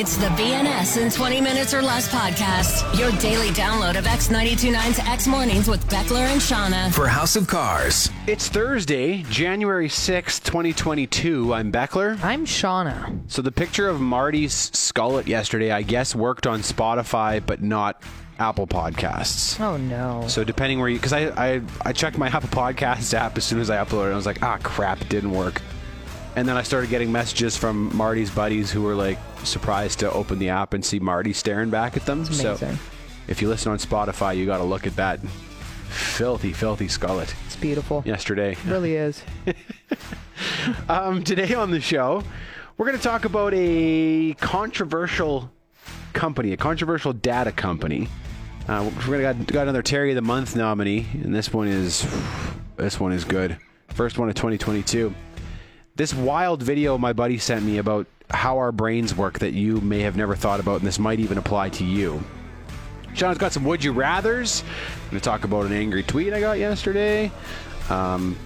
It's the BNS in 20 minutes or less podcast. Your daily download of X929's X Mornings with Beckler and Shauna. for House of Cars. It's Thursday, January sixth, 2022. I'm Beckler. I'm Shauna. So the picture of Marty's skullet yesterday, I guess, worked on Spotify, but not Apple Podcasts. Oh no. So depending where you, because I, I I checked my Apple Podcasts app as soon as I uploaded, and I was like, ah, crap, it didn't work. And then I started getting messages from Marty's buddies who were like surprised to open the app and see Marty staring back at them. So amazing. if you listen on Spotify, you got to look at that filthy, filthy skullet It's beautiful. yesterday. It really is. Um, today on the show, we're going to talk about a controversial company, a controversial data company. Uh, we're going to got, got another Terry of the Month nominee, and this one is this one is good. First one of 2022. This wild video my buddy sent me about how our brains work that you may have never thought about, and this might even apply to you. Sean's got some would you rather's. I'm going to talk about an angry tweet I got yesterday. Um,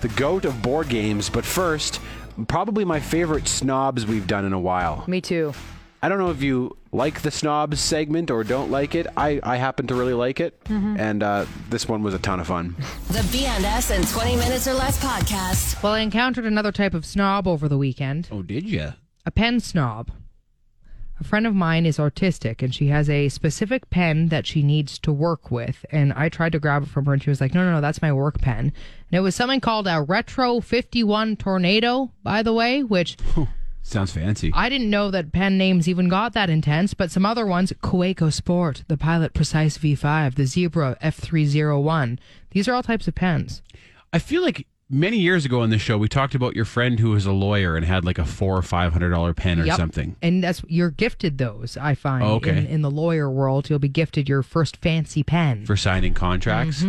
the goat of board games. But first, probably my favorite snobs we've done in a while. Me too. I don't know if you like the snobs segment or don't like it. I, I happen to really like it. And uh, this one was a ton of fun. The BNS in 20 minutes or less podcast. Well, I encountered another type of snob over the weekend Oh, did you? a pen snob. A friend of mine is autistic and she has a specific pen that she needs to work with. And I tried to grab it from her and she was like, no, no, no, that's my work pen. And it was something called a Retro 51 Tornado, by the way, which Sounds fancy. I didn't know that pen names even got that intense, but some other ones Kaweco Sport, the Pilot Precise V5, the Zebra F301. These are all types of pens. I feel like many years ago on this show we talked about your friend who was a lawyer and had like a four or five hundred dollar pen or Yep. something. And that's you're gifted those, I find. Oh, okay. In, in the lawyer world, you'll be gifted your first fancy pen. For signing contracts.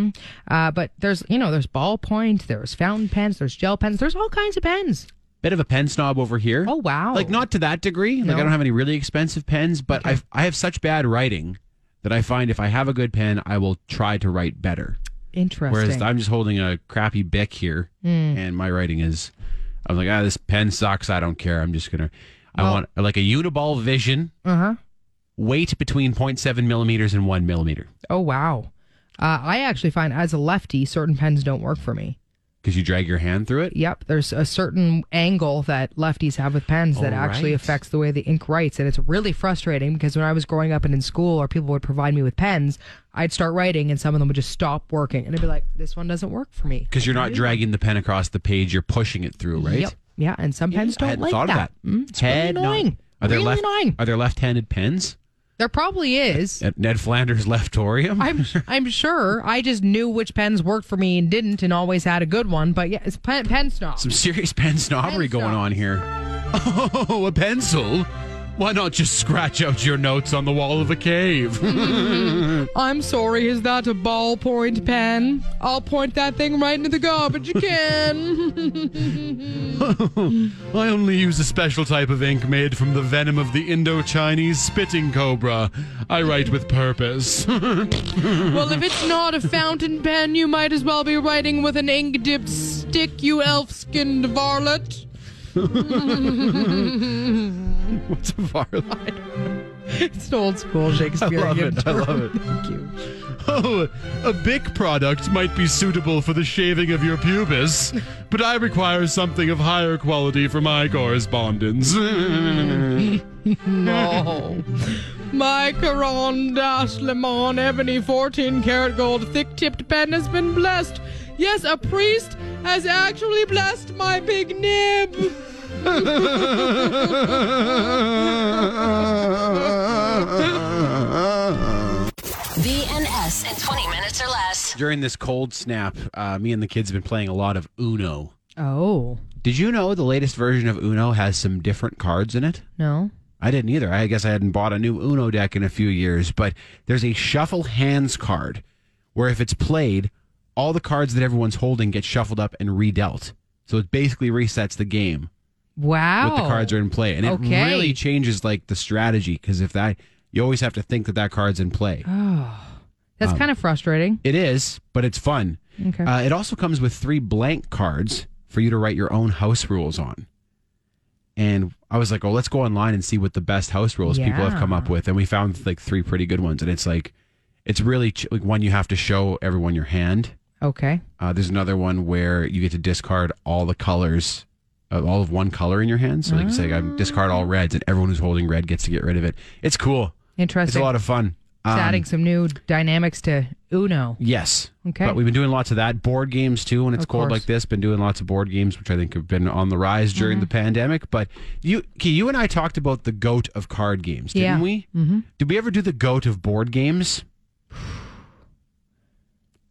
uh, but there's you know, there's ballpoint, there's fountain pens, there's gel pens, there's all kinds of pens. Bit of a pen snob over here. Oh wow. Like not to that degree. Like I don't have any really expensive pens, but I've, I have such bad writing that I find if I have a good pen, I will try to write better. interesting. Whereas I'm just holding a crappy Bic here, and my writing is, I'm like, ah, this pen sucks. I don't care. I'm just gonna. I want like a Uniball Vision. uh-huh. Weight between 0.7 millimeters and one millimeter. Oh wow. Uh, I actually find as a lefty, certain pens don't work for me. Because you drag your hand through it. Yep, there's a certain angle that lefties have with pens that Oh, actually right. affects the way the ink writes, and it's really frustrating because when I was growing up and in school, or people would provide me with pens, I'd start writing, and some of them would just stop working, and I'd be like, "This one doesn't work for me." Because you're not dragging the pen across the page, you're pushing it through, right? Yep. Yeah, and some pens I don't like thought that. of that. Mm, it's really Head not- annoying. Are there really left? annoying. Are there left-handed pens There probably is. at Ned Flanders' Leftorium? I'm I'm sure. I just knew which pens worked for me and didn't, and always had a good one. But yeah, it's pen, pen snob. Some serious pen snobbery Pen going on here. Oh, a pencil? Why not just scratch out your notes on the wall of a cave? I'm sorry, is that a ballpoint pen? I'll point that thing right into the garbage can. I only use a special type of ink made from the venom of the Indo-Chinese spitting cobra. I write with purpose. well, if it's not a fountain pen, you might as well be writing with an ink dipped stick, you elf skinned varlet. What's a varlet? It's old school Shakespeare. I love it. I love it. Thank you. Oh, a Bic product might be suitable for the shaving of your pubis, but I require something of higher quality for my correspondence. No. My Caran d'Ache Léman Ebony 14 karat gold thick tipped pen has been blessed. Yes, a priest has actually blessed my big nib. BNS in 20 minutes or less. During this cold snap, uh, me and the kids have been playing a lot of Uno. Oh, Did you know the latest version of Uno has some different cards in it? no. I didn't either. I guess I hadn't bought a new Uno deck in a few years, but there's a shuffle hands card where if it's played, all the cards that everyone's holding get shuffled up and redealt. So it basically resets the game Wow. with the cards are in play, and it really changes like the strategy because if that you always have to think that that card's in play. Oh, That's kind of frustrating. It is, but it's fun. Okay. Uh, it also comes with three blank cards for you to write your own house rules on. and I was like, "Oh, let's go online and see what the best house rules people have come up with." And we found like three pretty good ones, and it's like, it's really ch- like one you have to show everyone your hand. Okay. Uh, there's another one where you get to discard all the colors, uh, all of one color in your hand. So like you say, I discard all reds, and everyone who's holding red gets to get rid of it. It's cool. Interesting. It's a lot of fun. It's Um, adding some new dynamics to Uno. Yes. Okay. But we've been doing lots of that. Board games too, when it's Of cold course. like this. Been doing lots of board games, which I think have been on the rise during Mm-hmm. the pandemic. But you, you and I talked about the goat of card games, didn't Yeah. we? Mm-hmm. Did we ever do the goat of board games?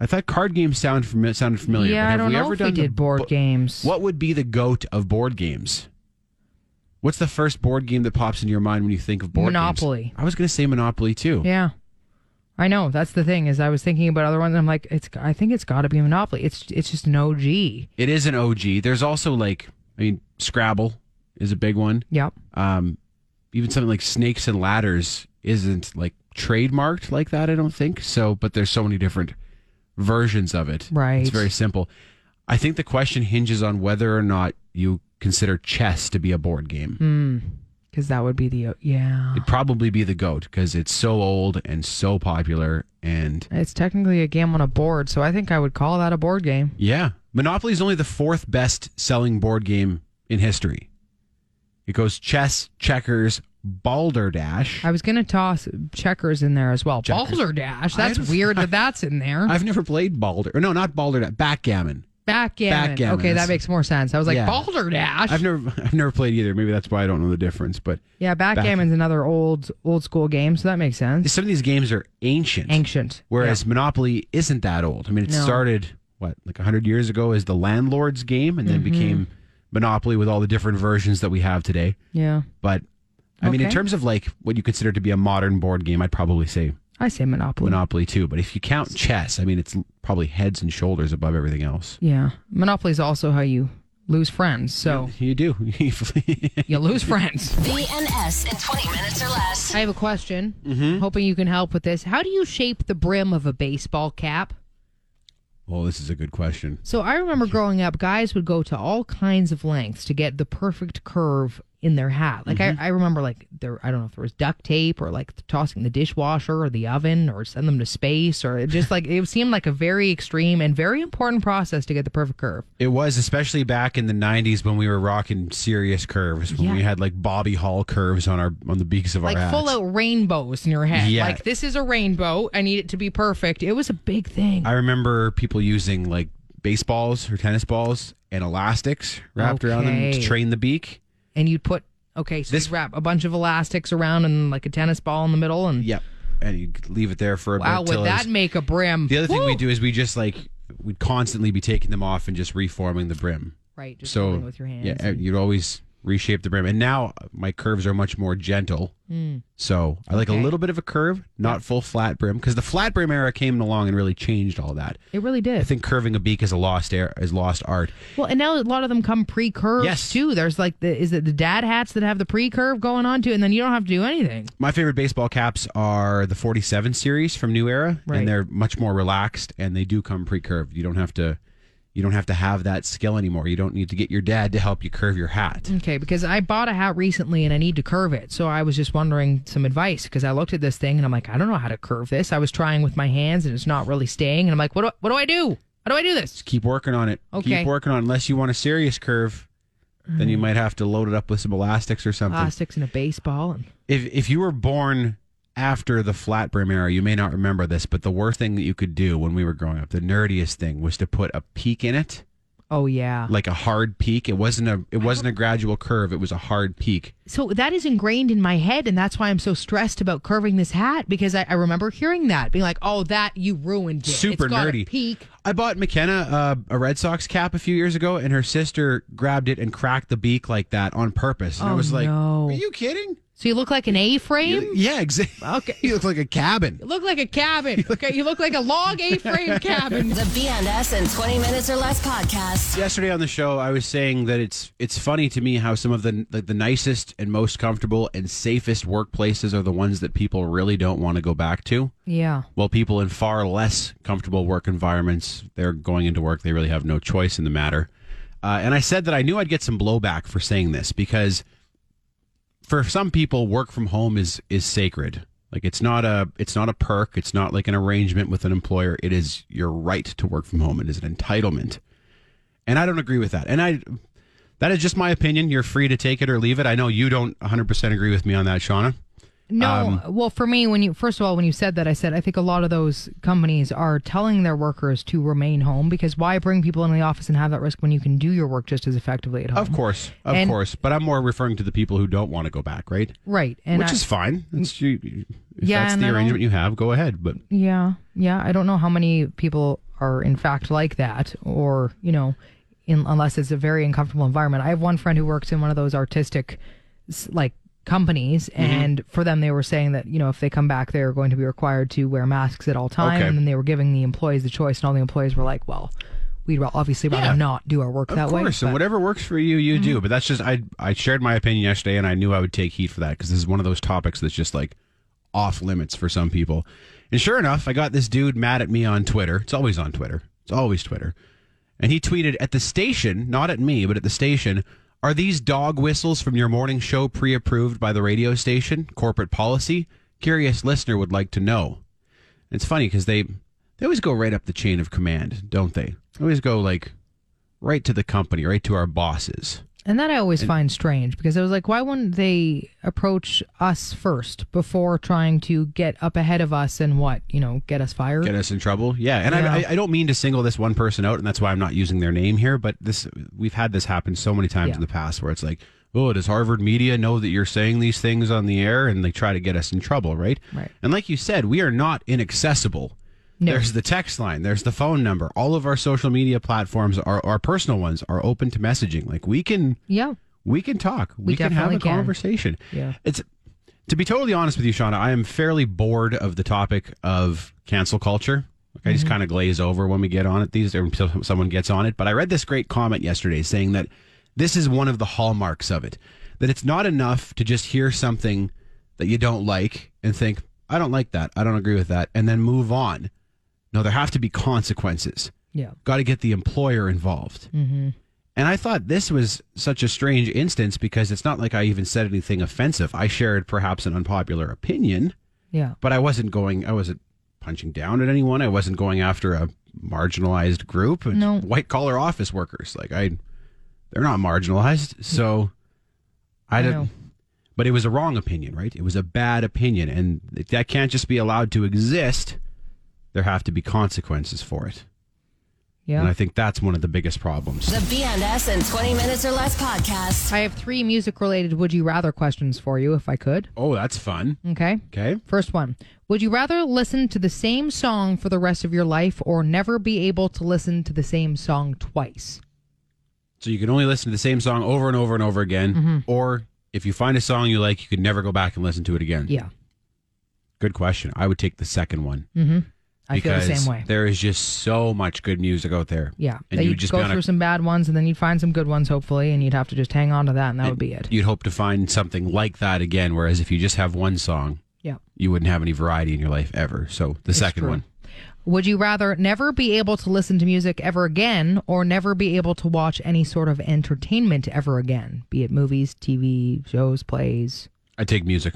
I thought card games sound fami- sounded familiar. yeah, but I have don't we know ever if done we the did board bo- games. What would be the goat of board games? What's the first board game that pops into your mind when you think of board games? Monopoly. I was going to say Monopoly too. Yeah. I know. That's the thing. Is I was thinking about other ones. And I'm like, it's. I think it's got to be Monopoly. It's. It's just an OG. It is an OG. There's also like, I mean, Scrabble is a big one. Yep. Um, even something like Snakes and Ladders isn't like trademarked like that. I don't think so. But there's so many different versions of it. Right. It's very simple. I think the question hinges on whether or not you consider chess to be a board game. Hmm. Because that would be the. Yeah. It'd probably be the goat because it's so old and so popular. And It's technically a game on a board, so I think I would call that a board game. yeah, Monopoly is only the fourth best selling board game in history. It goes chess, checkers, balderdash. I was gonna toss checkers in there as well. Checkers. Balderdash. That's I've- weird that that's in there. I've never played balder. Or no, not balderdash. Backgammon. Backgammon. Backgammon, Okay, that makes more sense. I was like Yeah. balderdash. I've never, I've never played either. Maybe that's why I don't know the difference. But yeah, backgammon's another old old school game, so that makes sense. some of these games are ancient. Ancient. Whereas Monopoly isn't that old. I mean, it No. started what like hundred years ago as the landlord's game, and Mm-hmm. then became Monopoly with all the different versions that we have today. Yeah. But I mean, in terms of like what you consider to be a modern board game, I'd probably say I say Monopoly. Monopoly too. But if you count chess, I mean, it's probably heads and shoulders above everything else. yeah. Monopoly is also how you lose friends. So You do. you lose friends. BNS in 20 minutes or less. I have a question. Hmm. Hoping you can help with this. How do you shape the brim of a baseball cap? well, this is a good question. So I remember growing up, guys would go to all kinds of lengths to get the perfect curve in their hat. Like I, mm-hmm. I remember, like there, I don't know if there was duct tape or like tossing the dishwasher or the oven or send them to space or just like it seemed like a very extreme and very important process to get the perfect curve. It was especially back in the '90s when we were rocking serious curves. When Yeah. we had like Bobby Hall curves on our on the beaks of Like our hats. Like full out rainbows in your head. Yeah. Like this is a rainbow. I need it to be perfect. It was a big thing. I remember people using like baseballs or tennis balls and elastics wrapped around them to train the beak. And you'd put okay, so This- you'd wrap a bunch of elastics around and like a tennis ball in the middle and Yep. And you leave it there for a wow, bit. till would that was- make a brim? the other thing we do is we just like we'd constantly be taking them off and just reforming the brim. Right, just so with your hands. yeah, you'd always reshape the brim. And now my curves are much more gentle. So I like a Hmm. Little bit of a curve, not full flat brim, because the flat brim era came along and really changed all that. It really did. I think curving a beak is a lost air, is lost art. well, and now a lot of them come pre-curved Yes. too. There's like the is it the dad hats that have the pre-curve going on too, and then you don't have to do anything. My favorite baseball caps are the 47 series from New Era, Right. and they're much more relaxed, and they do come pre-curved. You don't have to, you don't have to have that skill anymore. You don't need to get your dad to help you curve your hat. Okay, because I bought a hat recently and I need to curve it, so I was just wondering some advice because I looked at this thing and I'm like, I don't know how to curve this. I was trying with my hands and it's not really staying, and I'm like, what do, what do I do? How do I do this? Just Keep working on it. Okay. Keep working on. it. Unless you want a serious curve, then you mm. might have to load it up with some elastics or something. Elastics and a baseball and if if you were born after the flat brim era, you may not remember this, but the worst thing that you could do when we were growing up, the nerdiest thing, was to put a peak in it, oh yeah. like a hard peak. It wasn't a it wasn't a gradual curve. It was a hard peak. So that is ingrained in my head, and that's why I'm so stressed about curving this hat because I, I remember hearing that, being like, "Oh, that you ruined it. Super it's got a nerdy. peak." I bought McKenna uh, a Red Sox cap a few years ago, and her sister grabbed it and cracked the beak like that on purpose. And I Oh, was like, no. "Are you kidding?" So you look like an A-frame. Yeah, exactly. Okay. you look like a cabin. You look like a cabin. Okay, you look like a log A-frame cabin. The BNS in 20 minutes or less podcast. Yesterday on the show, I was saying that it's it's funny to me how some of the like the nicest and most comfortable and safest workplaces are the ones that people really don't want to go back to. Yeah. While people in far less comfortable work environments, they're going into work. They really have no choice in the matter. Uh, and I said that I knew I'd get some blowback for saying this because for some people, work from home is is sacred. Like it's not a it's not a perk. It's not like an arrangement with an employer. It is your right to work from home. It is an entitlement, and I don't agree with that. And I that is just my opinion. You're free to take it or leave it. I know you don't 100 percent agree with me on that, Shauna. No, Um, well, for me, when you first of all, when you said that, I said I think a lot of those companies are telling their workers to remain home because why bring people into the office and have that risk when you can do your work just as effectively at home? Of course, of And- course. But I'm more referring to the people who don't want to go back, right? right? And Which I- is fine. That's you. If Yeah, that's the arrangement you have, go ahead. But Yeah, yeah. I don't know how many people are in fact like that, or you know, in, unless it's a very uncomfortable environment. I have one friend who works in one of those artistic, like companies, Mm-hmm. and for them, they were saying that you know if they come back, they're going to be required to wear masks at all time, Okay. and then they were giving the employees the choice, and all the employees were like, "Well, we'd obviously rather Yeah. not do our work of that way." Of course, and Mm-hmm. whatever works for you, you do. But that's just I. I shared my opinion yesterday, and I knew I would take heat for that because this is one of those topics that's just like off limits for some people. And sure enough, I got this dude mad at me on Twitter. It's always on Twitter. It's always Twitter. And he tweeted at the station, not at me, but at the station. Are these dog whistles from your morning show pre-approved by the radio station? Corporate policy? Curious listener would like to know. It's funny because they they always go right up the chain of command, don't they? They always go like right to the company, right to our bosses. And that I always find strange because I was like, why wouldn't they approach us first before trying to get up ahead of us and what, you know, get us fired? Get us in trouble. Yeah, and Yeah. I, I I don't mean to single this one person out, and that's why I'm not using their name here. But this we've had this happen so many times Yeah. in the past where it's like, oh, does Harvard media know that you're saying these things on the air, and they try to get us in trouble, right? Right. And like you said, we are not inaccessible. No. There's the text line. There's the phone number. All of our social media platforms, our our personal ones, are open to messaging. Like we can yeah. we can talk. We, We can have a can. conversation. Yeah. It's to be totally honest with you, Shauna, I am fairly bored of the topic of cancel culture. Like I just Mm-hmm. kind of glaze over when we get on it these or so- someone gets on it. But I read this great comment yesterday saying that this is one of the hallmarks of it. That it's not enough to just hear something that you don't like and think, I don't like that. I don't agree with that, and then move on. No, there have to be consequences Yeah. got to get the employer involved. Mm-hmm. And I thought this was such a strange instance because it's not like I even said anything offensive. I shared perhaps an unpopular opinion, Yeah. but I wasn't going, I wasn't punching down at anyone. I wasn't going after a marginalized group. No. White collar office workers. Like, I, they're not marginalized. So I, I don't. But it was a wrong opinion, right? It was a bad opinion. And that can't just be allowed to exist. There have to be consequences for it. Yeah. And I think that's one of the biggest problems. The BNS in 20 minutes or less podcast. I have three music related would you rather questions for you if I could. Oh, that's fun. Okay. Okay. First one. Would you rather listen to the same song for the rest of your life or never be able to listen to the same song twice? So you can only listen to the same song over and over and over again. Mm-hmm. Or if you find a song you like, you could never go back and listen to it again. Yeah. Good question. I would take the second one. I feel the same way. There is just so much good music out there. Yeah. And you you'd just go through a, some bad ones and then you'd find some good ones, hopefully, and you'd have to just hang on to that, and that would be it. you'd hope to find something like that again. Whereas if you just have one song, Yeah. you wouldn't have any variety in your life ever. So the second true. one. Would you rather never be able to listen to music ever again or never be able to watch any sort of entertainment ever again, be it movies, TV, shows, plays? I take music.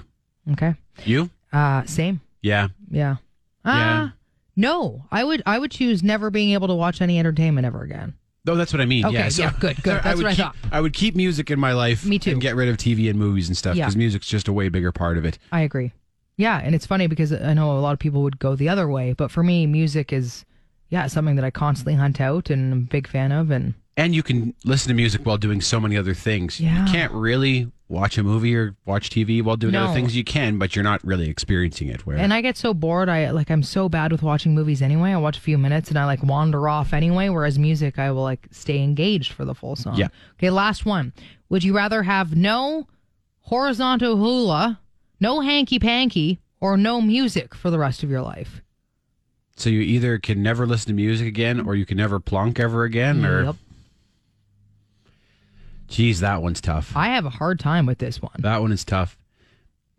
Okay. You? Uh same. Yeah. Yeah. Yeah. No. I would I would choose never being able to watch any entertainment ever again. No, that's what I mean. Okay, yeah, yeah, good, good. That's would what I keep, thought. I would keep music in my life. Me too. And get rid of TV and movies and stuff Yeah. because music's just a way bigger part of it. I agree. Yeah, and it's funny because I know a lot of people would go the other way, but for me music is yeah, something that I constantly hunt out and I'm a big fan of and And you can listen to music while doing so many other things. Yeah. You can't really watch a movie or watch TV while doing No. other things. You can, but you're not really experiencing it. Where And I get so bored. I like I'm so bad with watching movies anyway. I watch a few minutes and I like wander off anyway. Whereas music, I will like stay engaged for the full song. Yeah. Okay. Last one. Would you rather have no horizontal hula, no hanky panky, or no music for the rest of your life? so you either can never listen to music again, or you can never plonk ever again. Or Yep. Geez, that one's tough. I have a hard time with this one. That one is tough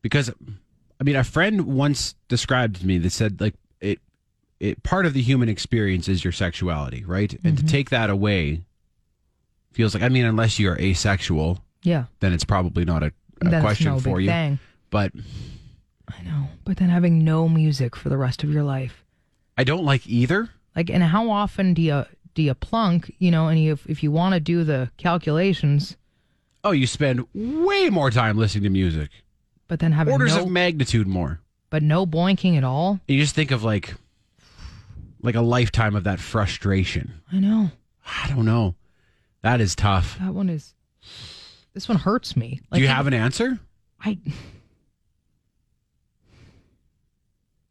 because, I mean, a friend once described to me that said like it, it part of the human experience is your sexuality, right? And to mm-hmm. take that away feels like. I mean, unless you're asexual, Yeah. then it's probably not a, a question no for big you. thing. But I know. But then having no music for the rest of your life. I don't like either. Like, and how often do you do you plunk? You know, and you, if you want to do the calculations, Oh, you spend way more time listening to music, but then having orders no, of magnitude more. but no boinking at all. You just think of like, like a lifetime of that frustration. I know I don't know. That is tough. that one is. This one hurts me. Do you have an answer? I.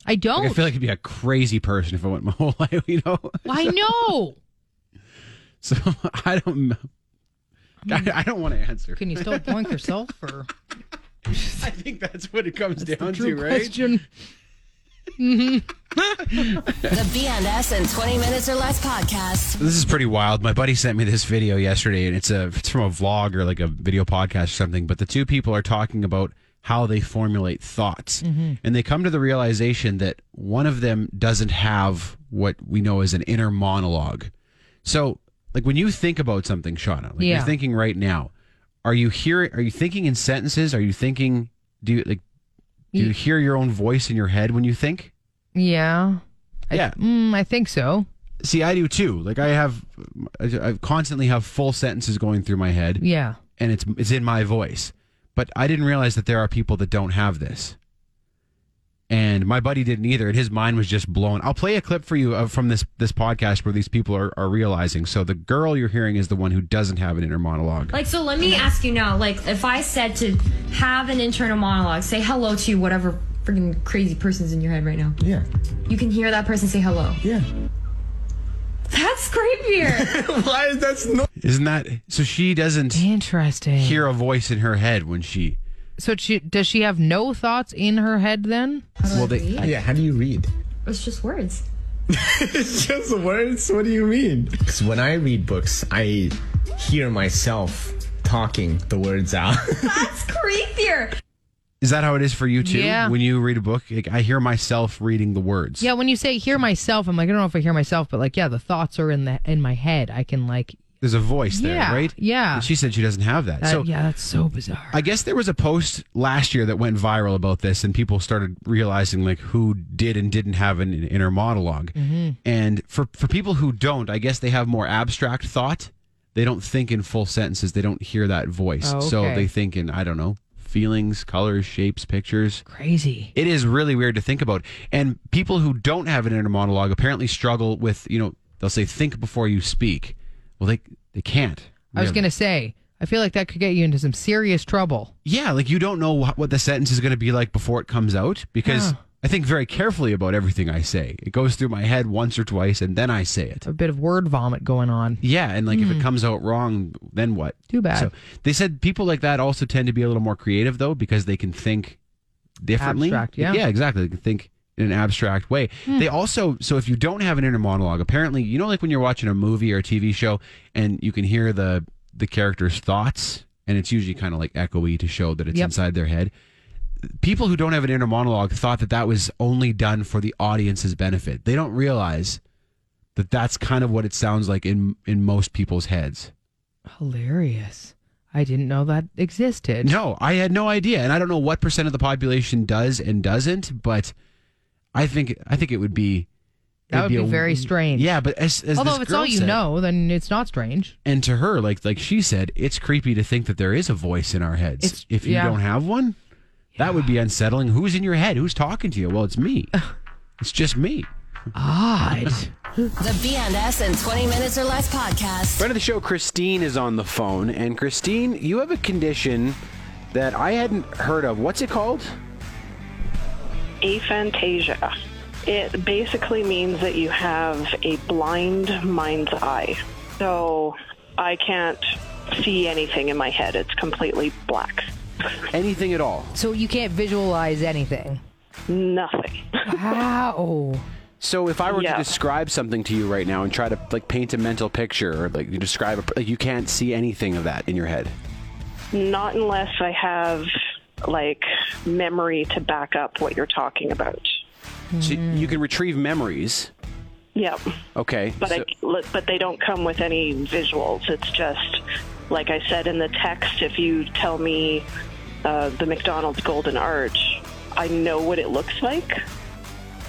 I don't. Like, I feel like I'd be a crazy person if I went my whole life, you know. I know. So I don't know. I, I don't want to answer. Can you still boink yourself or I think that's what it comes down to, true right? question? Mm-hmm. The BNS in 20 minutes or less podcast. This is pretty wild. My buddy sent me this video yesterday, and it's a it's from a vlog or like a video podcast or something. But the two people are talking about how they formulate thoughts, mm-hmm. and they come to the realization that one of them doesn't have what we know as an inner monologue. So, like when you think about something, Shauna, like Yeah. you're thinking right now, are you hearing? Are you thinking in sentences? Are you thinking? Do you like? Do you hear your own voice in your head when you think? Yeah. I, Yeah. Mm, I think so. See, I do too. Like I have, I I constantly have full sentences going through my head. Yeah. and it's it's in my voice. But I didn't realize that there are people that don't have this. And my buddy didn't either, and his mind was just blown. I'll play a clip for you of, from this this podcast where these people are, are realizing. So the girl you're hearing is the one who doesn't have an inner monologue. Like, so let me ask you now, like, if I said to have an internal monologue, say hello to whatever freaking crazy person's in your head right now, Yeah. you can hear that person say hello. Yeah. That's creepier. Why is that no? Isn't that so? She doesn't Interesting. hear a voice in her head when she. So she does she have no thoughts in her head then? Well, they, Yeah. How do you read? it's just words. It's just words. What do you mean? Because when I read books, I hear myself talking the words out. That's creepier. is that how it is for you too? Yeah. When you read a book, like, I hear myself reading the words. Yeah, when you say hear myself, I'm like I don't know if I hear myself, but like yeah, the thoughts are in the in my head. I can like There's a voice there, right? yeah. And she said she doesn't have that. that, so yeah, that's so bizarre. I guess there was a post last year that went viral about this, and people started realizing like who did and didn't have an inner monolog Mm-hmm. And for for people who don't, I guess they have more abstract thought. They don't think in full sentences. They don't hear that voice, Oh, so they think in I don't know feelings, colors, shapes, pictures. Crazy. It is really weird to think about. And people who don't have an inner monologue apparently struggle with you know they'll say think before you speak. Well, they they can't. I was gonna say I feel like that could get you into some serious trouble. Yeah, like you don't know wh- what the sentence is going to be like before it comes out because Yeah. I think very carefully about everything I say. It goes through my head once or twice and then I say it. A bit of word vomit going on. Yeah, and like if it comes out wrong, then what? Hmm. Too bad. So they said people like that also tend to be a little more creative though because they can think differently. Abstract, yeah. Hmm. Yeah, exactly. They can think in an abstract way. Hmm. They also so if you don't have an inner monologue, apparently you know like when you're watching a movie or a TV show and you can hear the the character's thoughts and it's usually kind of like echoey to show that it's Yep. inside their head. People who don't have an inner monologue thought that that was only done for the audience's benefit. They don't realize that that's kind of what it sounds like in in most people's heads. Hilarious. I didn't know that existed. No, I had no idea, and I don't know what percent of the population does and doesn't, but I think I think it would be That it'd would be a- very strange. Yeah, but as, as Although this if it's girl all you said- know, then it's not strange. and to her, like like she said, it's creepy to think that there is a voice in our heads. It's- if you yeah. don't have one, that would be unsettling. Who's in your head? Who's talking to you? Well, it's me. it's just me. Odd. The BNS in 20 minutes or less podcast. Friend of the show, Christine, is on the phone. And Christine, you have a condition that I hadn't heard of. What's it called? Aphantasia. It basically means that you have a blind mind's eye. So I can't see anything in my head. It's completely black. Anything at all. so you can't visualize anything. Nothing. Wow. So if I were Yeah. to describe something to you right now and try to like paint a mental picture or like you describe a, like you can't see anything of that in your head. Not unless I have like memory to back up what you're talking about. So you can retrieve memories. Yep. Okay. But so- I but they don't come with any visuals. It's just like I said in the text, if you tell me uh, the McDonald's Golden Arch, I know what it looks like.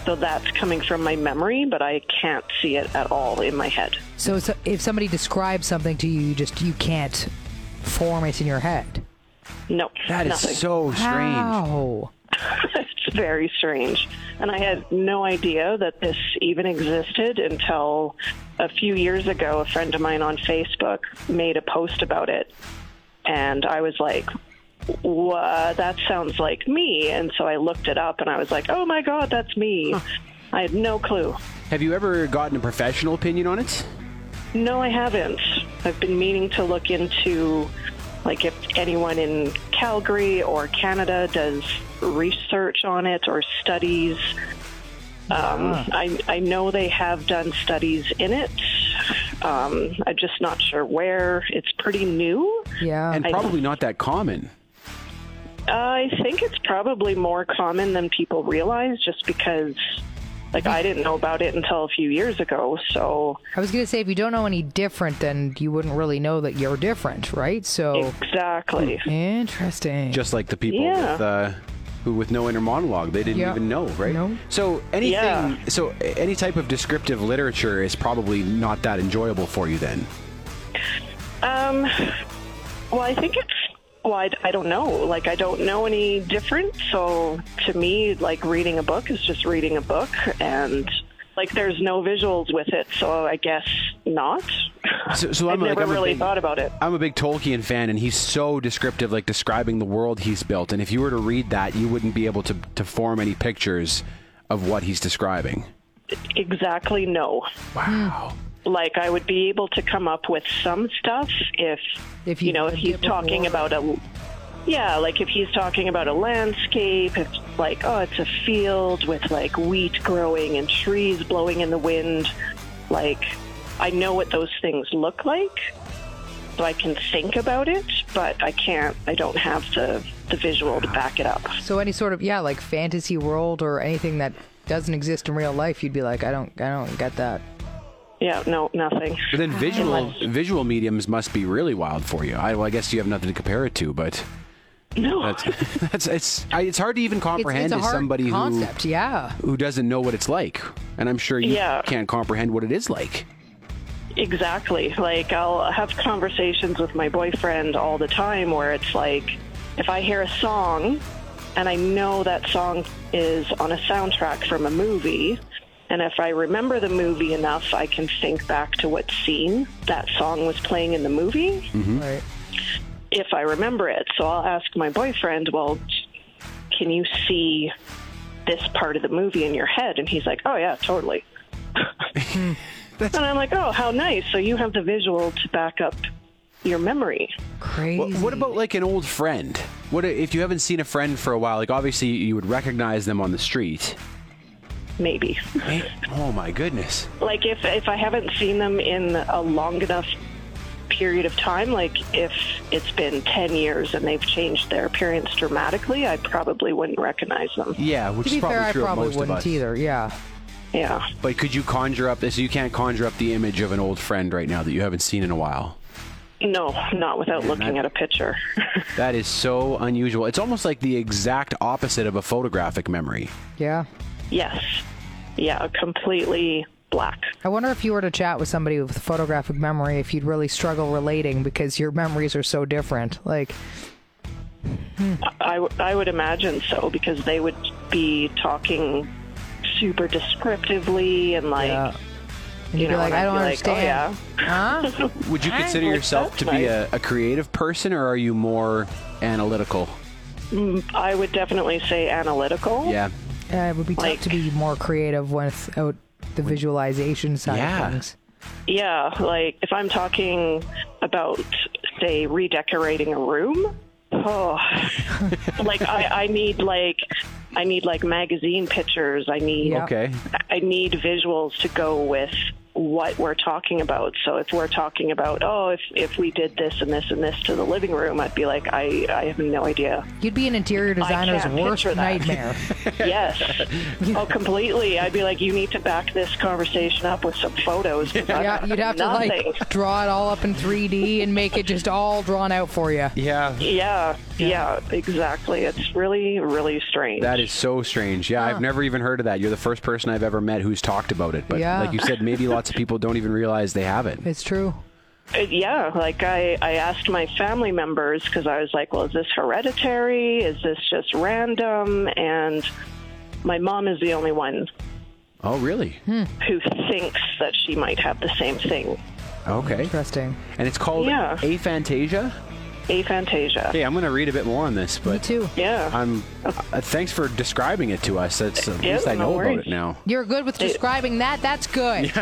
So that's coming from my memory, but I can't see it at all in my head. So, so if somebody describes something to you, you just you can't form it in your head. No, That is nothing. so strange. How? it's very strange. And I had no idea that this even existed until a few years ago. A friend of mine on Facebook made a post about it. And I was like, what? That sounds like me. And so I looked it up and I was like, oh my God, that's me. I had no clue. Have you ever gotten a professional opinion on it? No, I haven't. I've been meaning to look into, like, if anyone in Calgary or Canada does research on it or studies. Um, I, I know they have done studies in it. Um, I'm just not sure where. It's pretty new. Yeah. And I- probably not that common. I think it's probably more common than people realize just because, like, I didn't know about it until a few years ago. So, I was gonna say if you don't know any different, then you wouldn't really know that you're different, right? So exactly. interesting. Just like the people Yeah. with uh, who with no inner monologue, they didn't Yeah. even know, right? No. So anything, Yeah. so any type of descriptive literature is probably not that enjoyable for you then. Um, well, I think it's. Well, I, I don't know. Like, I don't know any different. So, to me, like reading a book is just reading a book, and like there's no visuals with it. So, I guess not. So, so I've I'm like, never I'm really big- thought about it. I'm a big Tolkien fan, and he's so descriptive, like describing the world he's built. And if you were to read that, you wouldn't be able to to form any pictures of what he's describing. Exactly, no. Wow. Like, I would be able to come up with some stuff if, If you you know, if he's talking about a. Yeah, like if he's talking about a landscape, it's like, oh, it's a field with like wheat growing and trees blowing in the wind. Like, I know what those things look like, so I can think about it, but I can't, I don't have the, the visual to back it up. So any sort of yeah, like fantasy world or anything that doesn't exist in real life, you'd be like, I don't, I don't get that. Yeah, no, nothing. But then visual visual mediums must be really wild for you. I, well, I guess you have nothing to compare it to, but No. that's that's it's I, it's hard to even comprehend it's a as hard somebody concept. Yeah. who who doesn't know what it's like. And I'm sure you Yeah. can't comprehend what it is like. Exactly. Like I'll have conversations with my boyfriend all the time where it's like if I hear a song and I know that song is on a soundtrack from a movie and if I remember the movie enough I can think back to what scene that song was playing in the movie mm-hmm. Right. if I remember it. So I'll ask my boyfriend, "Well, can you see this part of the movie in your head?" And he's like, "Oh yeah, totally." and I'm like, "Oh, how nice! So you have the visual to back up your memory." Crazy. What, what about like an old friend? What if you haven't seen a friend for a while? Like obviously you would recognize them on the street. Maybe. Eh? Oh my goodness. like if if I haven't seen them in a long enough period of time, like if it's been 10 years and they've changed their appearance dramatically, I probably wouldn't recognize them. Yeah, which to be is probably fair, I true of probably most of wouldn't us. either. Yeah. Yeah. But could you conjure up this? You can't conjure up the image of an old friend right now that you haven't seen in a while. No, not without looking that- at a picture. That is so unusual. It's almost like the exact opposite of a photographic memory. Yeah. Yes. Yeah, completely black. I wonder if you were to chat with somebody with photographic memory, if you'd really struggle relating because your memories are so different. Like, I I would imagine so because they would be talking super descriptively and like, yeah. And you you'd know, be like, I don't be like, oh, understand. yeah. Huh? Would you consider yourself to that's be a, a creative person, or are you more analytical? Mm, I would definitely say analytical. Yeah. Yeah, it would be tough Like- to be more creative without the visualization side Yeah. of things. Yeah, like if I'm talking about, say, redecorating a room, oh, like I, I need like, I need like magazine pictures. I need, Yeah. Okay. I need visuals to go with what we're talking about. So if we're talking about, oh, if, if we did this and this and this to the living room, I'd be like, I, I have no idea. You'd be an interior designer's worst nightmare. Yes. oh, completely. I'd be like, you need to back this conversation up with some photos. Yeah, you'd have to like draw it all up in 3D and make it just all drawn out for you. Yeah, Yeah, yeah, exactly. It's really, really strange. that is so strange. Yeah, I've never even heard of that. You're the first person I've ever met who's talked about it. But Yeah. like you said, maybe lots of people don't even realize they have it. It's true. Uh, yeah, like I, I asked my family members because I was like, well, is this hereditary? Is this just random? And my mom is the only one Oh, really? who thinks that she might have the same thing. Okay. Interesting. And it's called Yeah. aphantasia. Aphantasia. Hey, I'm going to read a bit more on this, but Me too. Yeah. I'm. Uh, thanks for describing it to us. That's at Yeah, least I no know about it now. You're good with describing that. That's good.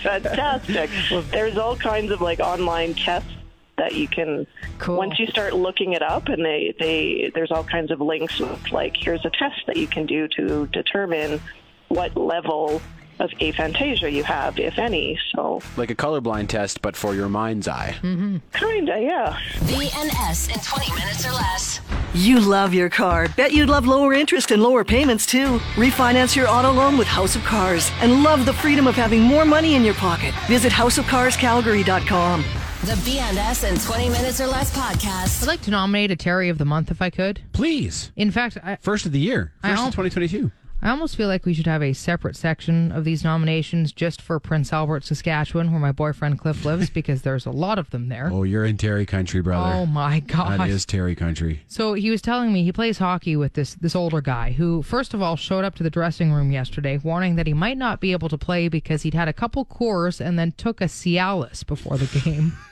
Fantastic. There's all kinds of like online tests that you can Cool. once you start looking it up and they, they there's all kinds of links with like here's a test that you can do to determine what level of aphantasia you have, if any. So Like a colorblind test, but for your mind's eye. Mm-hmm. kinda, yeah. BNS in 20 minutes or less. You love your car. Bet you'd love lower interest and lower payments too. Refinance your auto loan with House of Cars and love the freedom of having more money in your pocket. Visit houseofcarscalgary.com. The BNS in 20 minutes or less podcast. I'd like to nominate a Terry of the Month if I could. Please. In fact, I, First of the year. First al- of 2022. I almost feel like we should have a separate section of these nominations just for Prince Albert, Saskatchewan, where my boyfriend Cliff lives, because there's a lot of them there. Oh, you're in Terry country, brother. Oh my god! That is Terry country. So he was telling me he plays hockey with this this older guy who first of all showed up to the dressing room yesterday warning that he might not be able to play because he'd had a couple Coors and then took a Cialis before the game.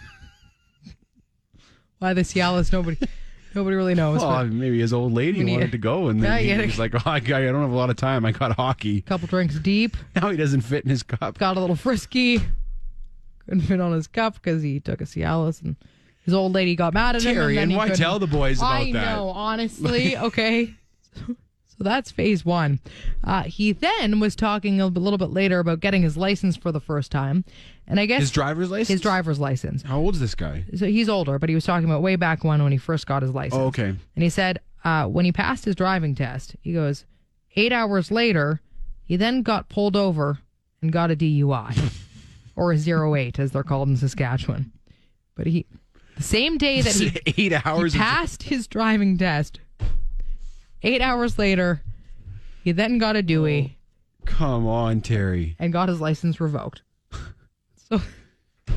Why the Cialis? Nobody nobody really knows. Well, maybe his old lady wanted to go, and then he gotta- like, "Oh, I, I don't have a lot of time. I got hockey." a couple drinks deep, Now he doesn't fit in his cup. got a little frisky, couldn't fit on his cup because he took a Cialis and. His old lady got mad at him. Terry, and, and why couldn't- tell the boys about I that? know, honestly. Okay. So that's phase one. Uh, he then was talking a little bit later about getting his license for the first time. And I guess His driver's license. his driver's license. How old is this guy? So he's older, but he was talking about way back when when he first got his license. Oh, okay. And he said uh, when he passed his driving test, he goes, eight hours later, he then got pulled over and got a DUI or a zero eight, as they're called in Saskatchewan. But he, the same day that he Eight hours. he passed his driving test. Eight hours later, he then got a Dewey Come on, Terry. and got his license revoked.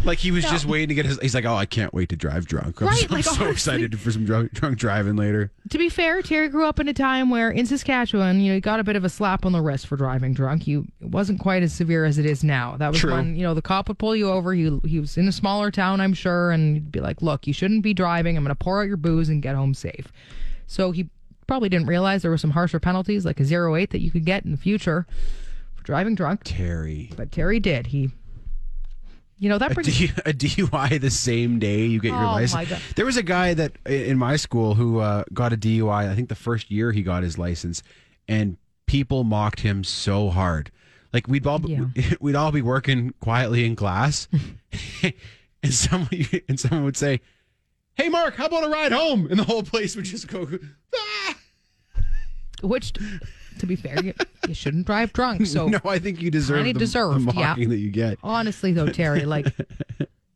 Like he was just waiting to get his. He's like, "Oh, I can't wait to drive drunk. I'm, Right, so, I'm so excited for some drunk, drunk driving later." to be fair, Terry grew up in a time where in Saskatchewan, you know, he got a bit of a slap on the wrist for driving drunk. You it wasn't quite as severe as it is now. That was True. when, you know, the cop would pull you over. He he was in a smaller town, I'm sure, and he'd be like, Look, you shouldn't be driving. I'm gonna pour out your booze and get home safe. So he probably didn't realize there were some harsher penalties like a zero eight that you could get in the future for driving drunk. Terry. But Terry did. He, you know, that A, brings. D, a DUI the same day you get your Oh, license. There was a guy that in my school who uh, got a DUI. I think the first year he got his license, and people mocked him so hard. Like we'd all Yeah. we'd all be working quietly in class, and someone and someone would say, "Hey, Mark, how about a ride home?" And the whole place would just go. Ah! which, to be fair, you, you shouldn't drive drunk. So no, I think you deserve Kinda the, deserved, the yeah. mocking that you get. honestly though, Terry, like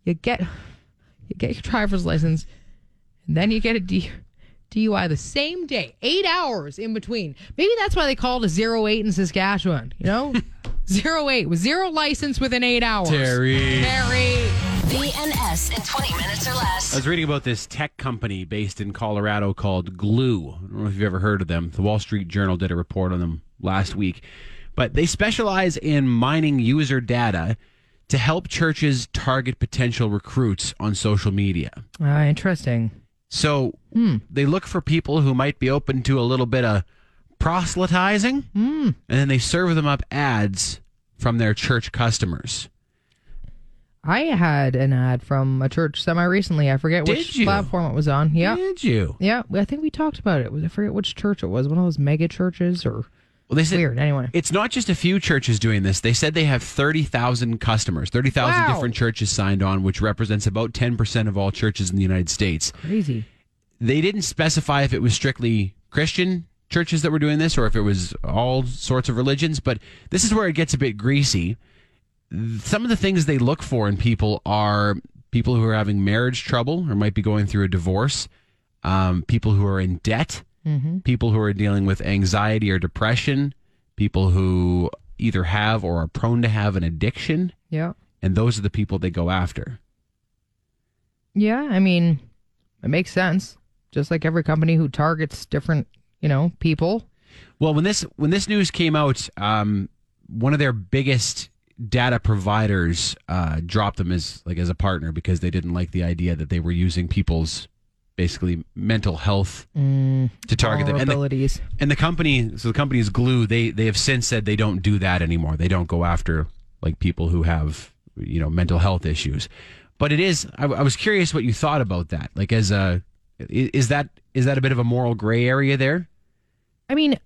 you get you get your driver's license, and then you get a D, DUI the same day, eight hours in between. Maybe that's why they called a zero eight in Saskatchewan. You know, zero eight with zero license within eight hours. Terry. Terry. BNS in 20 minutes or I less. Was reading about this tech company based in Colorado called Gloo. I don't know if you've ever heard of them. The Wall Street Journal did a report on them last week. But they specialize in mining user data to help churches target potential recruits on social media. Ah, interesting. So they look for people who might be open to a little bit of proselytizing, and then they serve them up ads from their church customers. I had an ad from a church semi recently. I forget Did which you? platform it was on. Yeah. Did you? Yeah, I think we talked about it. I forget which church it was. One of those mega churches, or Well, they said Weird. Anyway, It's not just a few churches doing this. They said they have 30,000 customers, 30,000 Wow. different churches signed on, which represents about 10% of all churches in the United States. crazy. They didn't specify if it was strictly Christian churches that were doing this or if it was all sorts of religions, but this is where it gets a bit greasy. Some of the things they look for in people are people who are having marriage trouble or might be going through a divorce, um, people who are in debt, people who are dealing with anxiety or depression, people who either have or are prone to have an addiction, Yeah. and those are the people they go after. Yeah, I mean, it makes sense. Just like every company who targets different, you know, people. Well, when this when this news came out, um, one of their biggest data providers uh, dropped them as like as a partner because they didn't like the idea that they were using people's basically mental health to target them. And the, and the company, so the company is Gloo. They they have since said they don't do that anymore. They don't go after like people who have you know mental health issues. But it is. I, I was curious what you thought about that. Like as a is that is that a bit of a moral gray area there? I mean,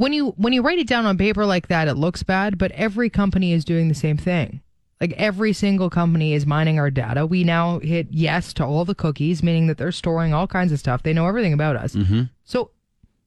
when you when you write it down on paper like that, it looks bad. But every company is doing the same thing. Like every single company is mining our data. We now hit yes to all the cookies, meaning that they're storing all kinds of stuff. They know everything about us. Mm-hmm. So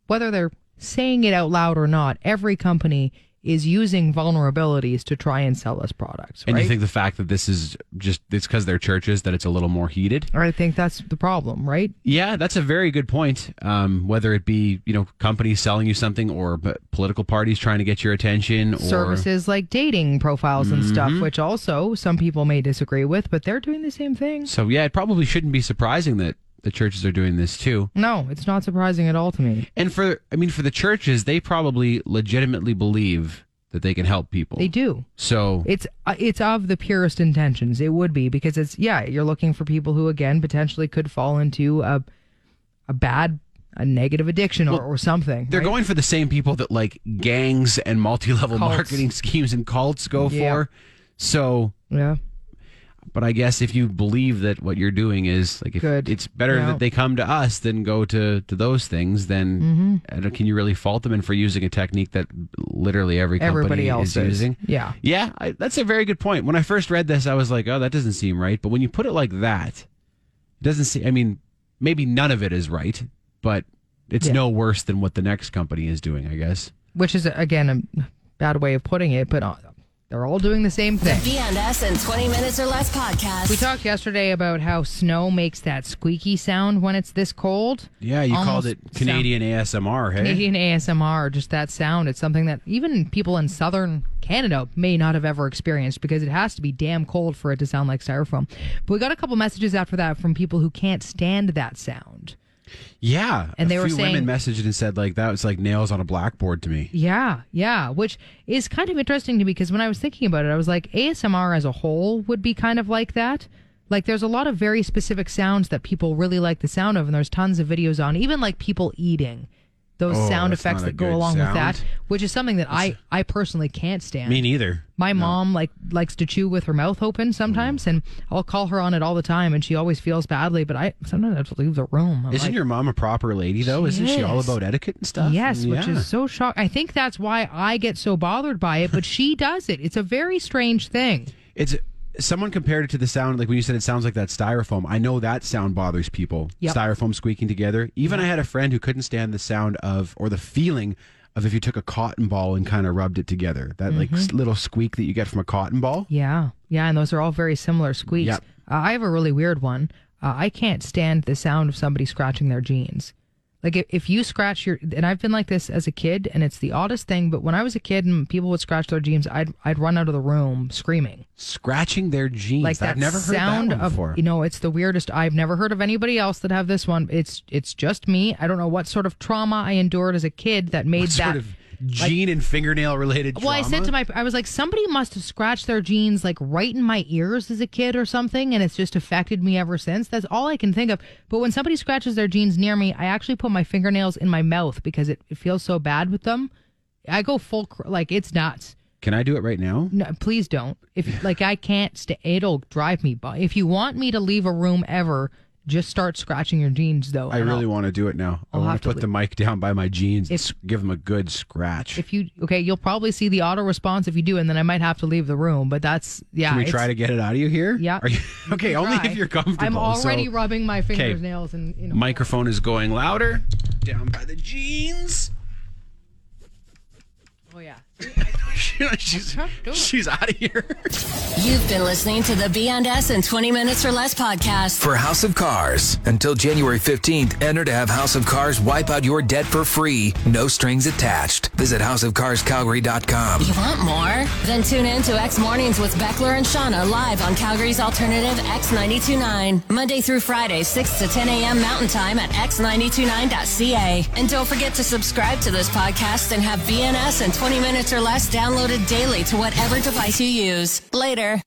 whether they're saying it out loud or not, every company is using vulnerabilities to try and sell us products. And right? you think the fact that this is just it's because they're churches that it's a little more heated? or I think that's the problem, right? Yeah, that's a very good point. Um, whether it be you know companies selling you something or political parties trying to get your attention, or Services like dating profiles and stuff, Mm-hmm. which also some people may disagree with, but they're doing the same thing. so yeah, it probably shouldn't be surprising that the churches are doing this too. No, it's not surprising at all to me. And for I mean for the churches, they probably legitimately believe that they can help people. They do. So It's uh, it's of the purest intentions. It would be because it's yeah, you're looking for people who again potentially could fall into a a bad a negative addiction or, or something. they're right? going for the same people that like gangs and multi-level Cults. marketing schemes and cults go Yeah. for. So yeah. But I guess if you believe that what you're doing is like, if Good. it's better that they come to us than go to to those things, then Mm-hmm. I don't- can you really fault them and for using a technique that literally every company Everybody else is is. using? Yeah. Yeah, I, that's a very good point. When I first read this, I was like, oh, that doesn't seem right. But when you put it like that, it doesn't seem. I mean, maybe none of it is right, but it's Yeah. no worse than what the next company is doing. I guess. Which is again a bad way of putting it, but uh, they're all doing the same thing. B&S in 20 minutes or less podcast. We talked yesterday about how snow makes that squeaky sound when it's this cold. Yeah, you called it Canadian ASMR. Hey, Canadian ASMR, just that sound. It's something that even people in southern Canada may not have ever experienced because it has to be damn cold for it to sound like styrofoam. But we got a couple messages after that from people who can't stand that sound. Yeah, And a they were saying- women messaged and said like that was like nails on a blackboard to me. Yeah, yeah, which is kind of interesting to me because when I was thinking about it, I was like, ASMR as a whole would be kind of like that. Like, there's a lot of very specific sounds that people really like the sound of, and there's tons of videos on, even like people eating. Those Oh, sound effects that go good along with that, which is something that I, I personally can't stand. Me neither. My mom like likes to chew with her mouth open sometimes, and I'll call her on it all the time, and she always feels badly. But I sometimes I have to leave the room. I'm Isn't like, your mom a proper lady though? She Isn't she all about etiquette and stuff? Yes, which Yeah. is so shocking. I think that's why I get so bothered by it, but she does it. It's a very strange thing. It's someone compared it to the sound like when you said it sounds like that styrofoam. I know that sound bothers people. Yep. Styrofoam squeaking together. Even I had a friend who couldn't stand the sound of or the feeling of if you took a cotton ball and kind of rubbed it together. That like Mm-hmm. s- little squeak that you get from a cotton ball. Yeah, yeah, and those are all very similar squeaks. Yep. Uh, I have a really weird one. Uh, I can't stand the sound of somebody scratching their jeans. Like if, if you scratch your, and I've been like this as a kid, and it's the oddest thing. But when I was a kid and people would scratch their jeans, I'd I'd run out of the room screaming. Scratching their jeans. like that I've never heard sound that one of before. you know it's the weirdest i've never heard of anybody else that have this one it's it's just me i don't know what sort of trauma i endured as a kid that made What that sort of gene and fingernail related well i said to my i was like somebody must have scratched their jeans like right in my ears as a kid or something and it's just affected me ever since that's all i can think of but when somebody scratches their jeans near me i actually put my fingernails in my mouth because it, it feels so bad with them i go full cr- like it's nuts Can I do it right now? no, please don't. If like I can't stay, it'll drive me. But if you want me to leave a room ever, Just start scratching your jeans, though. I really I'll- want to do it now. I I'll want to put the mic down by my jeans and If- s- give them a good scratch. If you okay, you'll probably see the auto response if you do, and then I might have to leave the room. But that's yeah. Can we try to get it out of you here? Yeah. Are you, okay, only if you're comfortable. I'm already So, rubbing my fingernails and you know. microphone is going louder. Down by the jeans. Oh yeah. she's she's out of here. You've been listening to the B&S in 20 Minutes or Less podcast. For House of Cars. Until January 15th, enter to have House of Cars wipe out your debt for free. No strings attached. Visit houseofcarscalgary.com. You want more? Then tune in to X Mornings with Beckler and Shauna live on Calgary's alternative X929. Monday through Friday, 6 to 10 a.m. Mountain Time at x929.ca. And don't forget to subscribe to this podcast and have B&S in 20 minutes or less downloaded daily to whatever device you use. Later.